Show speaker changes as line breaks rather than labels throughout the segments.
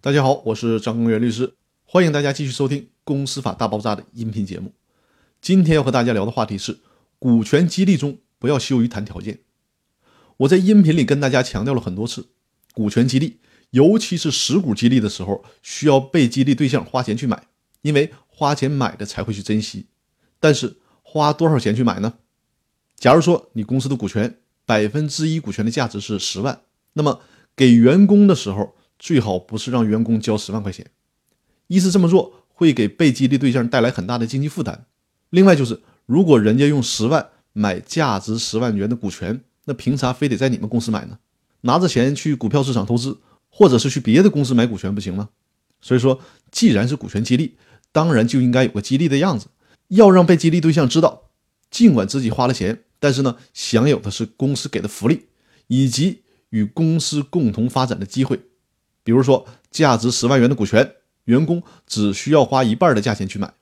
大家好，我是张根源律师，欢迎大家继续收听《公司法大爆炸》的音频节目。今天要和大家聊的话题是股权激励中不要羞于谈条件。我在音频里跟大家强调了很多次，股权激励，尤其是实股激励的时候，需要被激励对象花钱去买，因为花钱买的才会去珍惜。但是花多少钱去买呢？假如说你公司的股权百分之一股权的价值是十万，那么给员工的时候。最好不是让员工交十万块钱，一是这么做会给被激励对象带来很大的经济负担。另外就是，如果人家用十万买价值十万元的股权，那凭啥非得在你们公司买呢？拿着钱去股票市场投资，或者是去别的公司买股权不行吗？所以说，既然是股权激励，当然就应该有个激励的样子，要让被激励对象知道，尽管自己花了钱，但是呢，享有的是公司给的福利，以及与公司共同发展的机会。比如说，价值十万元的股权，员工只需要花一半的价钱去买。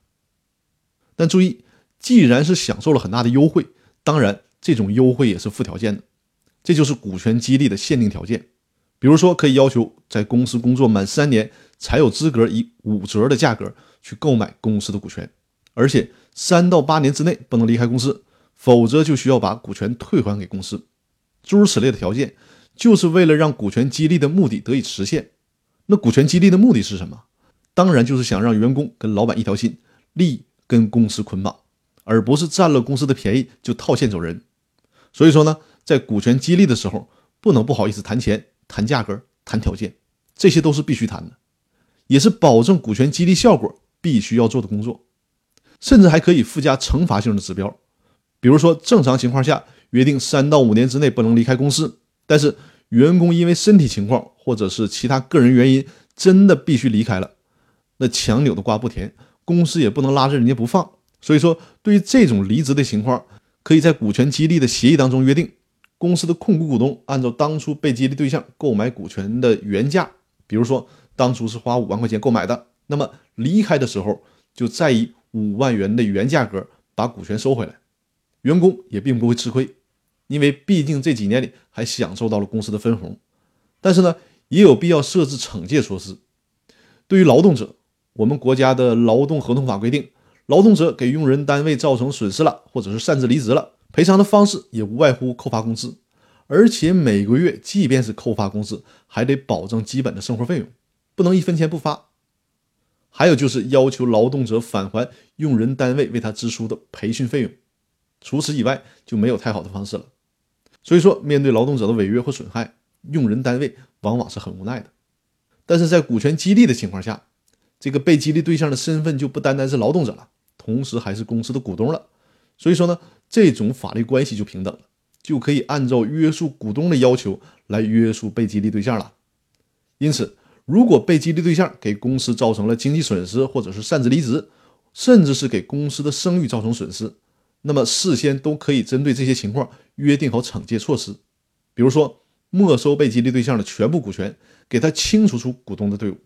但注意，既然是享受了很大的优惠，当然这种优惠也是附条件的，这就是股权激励的限定条件。比如说，可以要求在公司工作满三年才有资格以五折的价格去购买公司的股权，而且三到八年之内不能离开公司，否则就需要把股权退还给公司。诸如此类的条件，就是为了让股权激励的目的得以实现。那股权激励的目的是什么？当然就是想让员工跟老板一条心，利益跟公司捆绑，而不是占了公司的便宜就套现走人。所以说呢，在股权激励的时候，不能不好意思谈钱、谈价格、谈条件，这些都是必须谈的，也是保证股权激励效果必须要做的工作。甚至还可以附加惩罚性的指标，比如说正常情况下约定三到五年之内不能离开公司，但是。员工因为身体情况或者是其他个人原因，真的必须离开了，那强扭的瓜不甜，公司也不能拉着人家不放。所以说，对于这种离职的情况，可以在股权激励的协议当中约定，公司的控股股东按照当初被激励对象购买股权的原价，比如说当初是花五万块钱购买的，那么离开的时候就再以五万元的原价格把股权收回来，员工也并不会吃亏。因为毕竟这几年里还享受到了公司的分红，但是呢，也有必要设置惩戒措施。对于劳动者，我们国家的劳动合同法规定，劳动者给用人单位造成损失了，或者是擅自离职了，赔偿的方式也无外乎扣发工资，而且每个月即便是扣发工资，还得保证基本的生活费用，不能一分钱不发。还有就是要求劳动者返还用人单位为他支出的培训费用，除此以外就没有太好的方式了。所以说，面对劳动者的违约或损害，用人单位往往是很无奈的。但是在股权激励的情况下，这个被激励对象的身份就不单单是劳动者了，同时还是公司的股东了。所以说呢，这种法律关系就平等了，就可以按照约束股东的要求来约束被激励对象了。因此，如果被激励对象给公司造成了经济损失，或者是擅自离职，甚至是给公司的声誉造成损失，那么事先都可以针对这些情况约定好惩戒措施，比如说没收被激励对象的全部股权，给他清除出股东的队伍。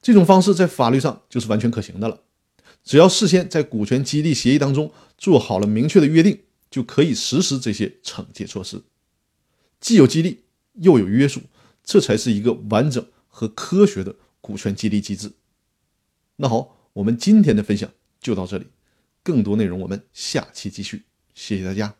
这种方式在法律上就是完全可行的了。只要事先在股权激励协议当中做好了明确的约定，就可以实施这些惩戒措施，既有激励又有约束，这才是一个完整和科学的股权激励机制。那好，我们今天的分享就到这里。更多内容，我们下期继续。谢谢大家。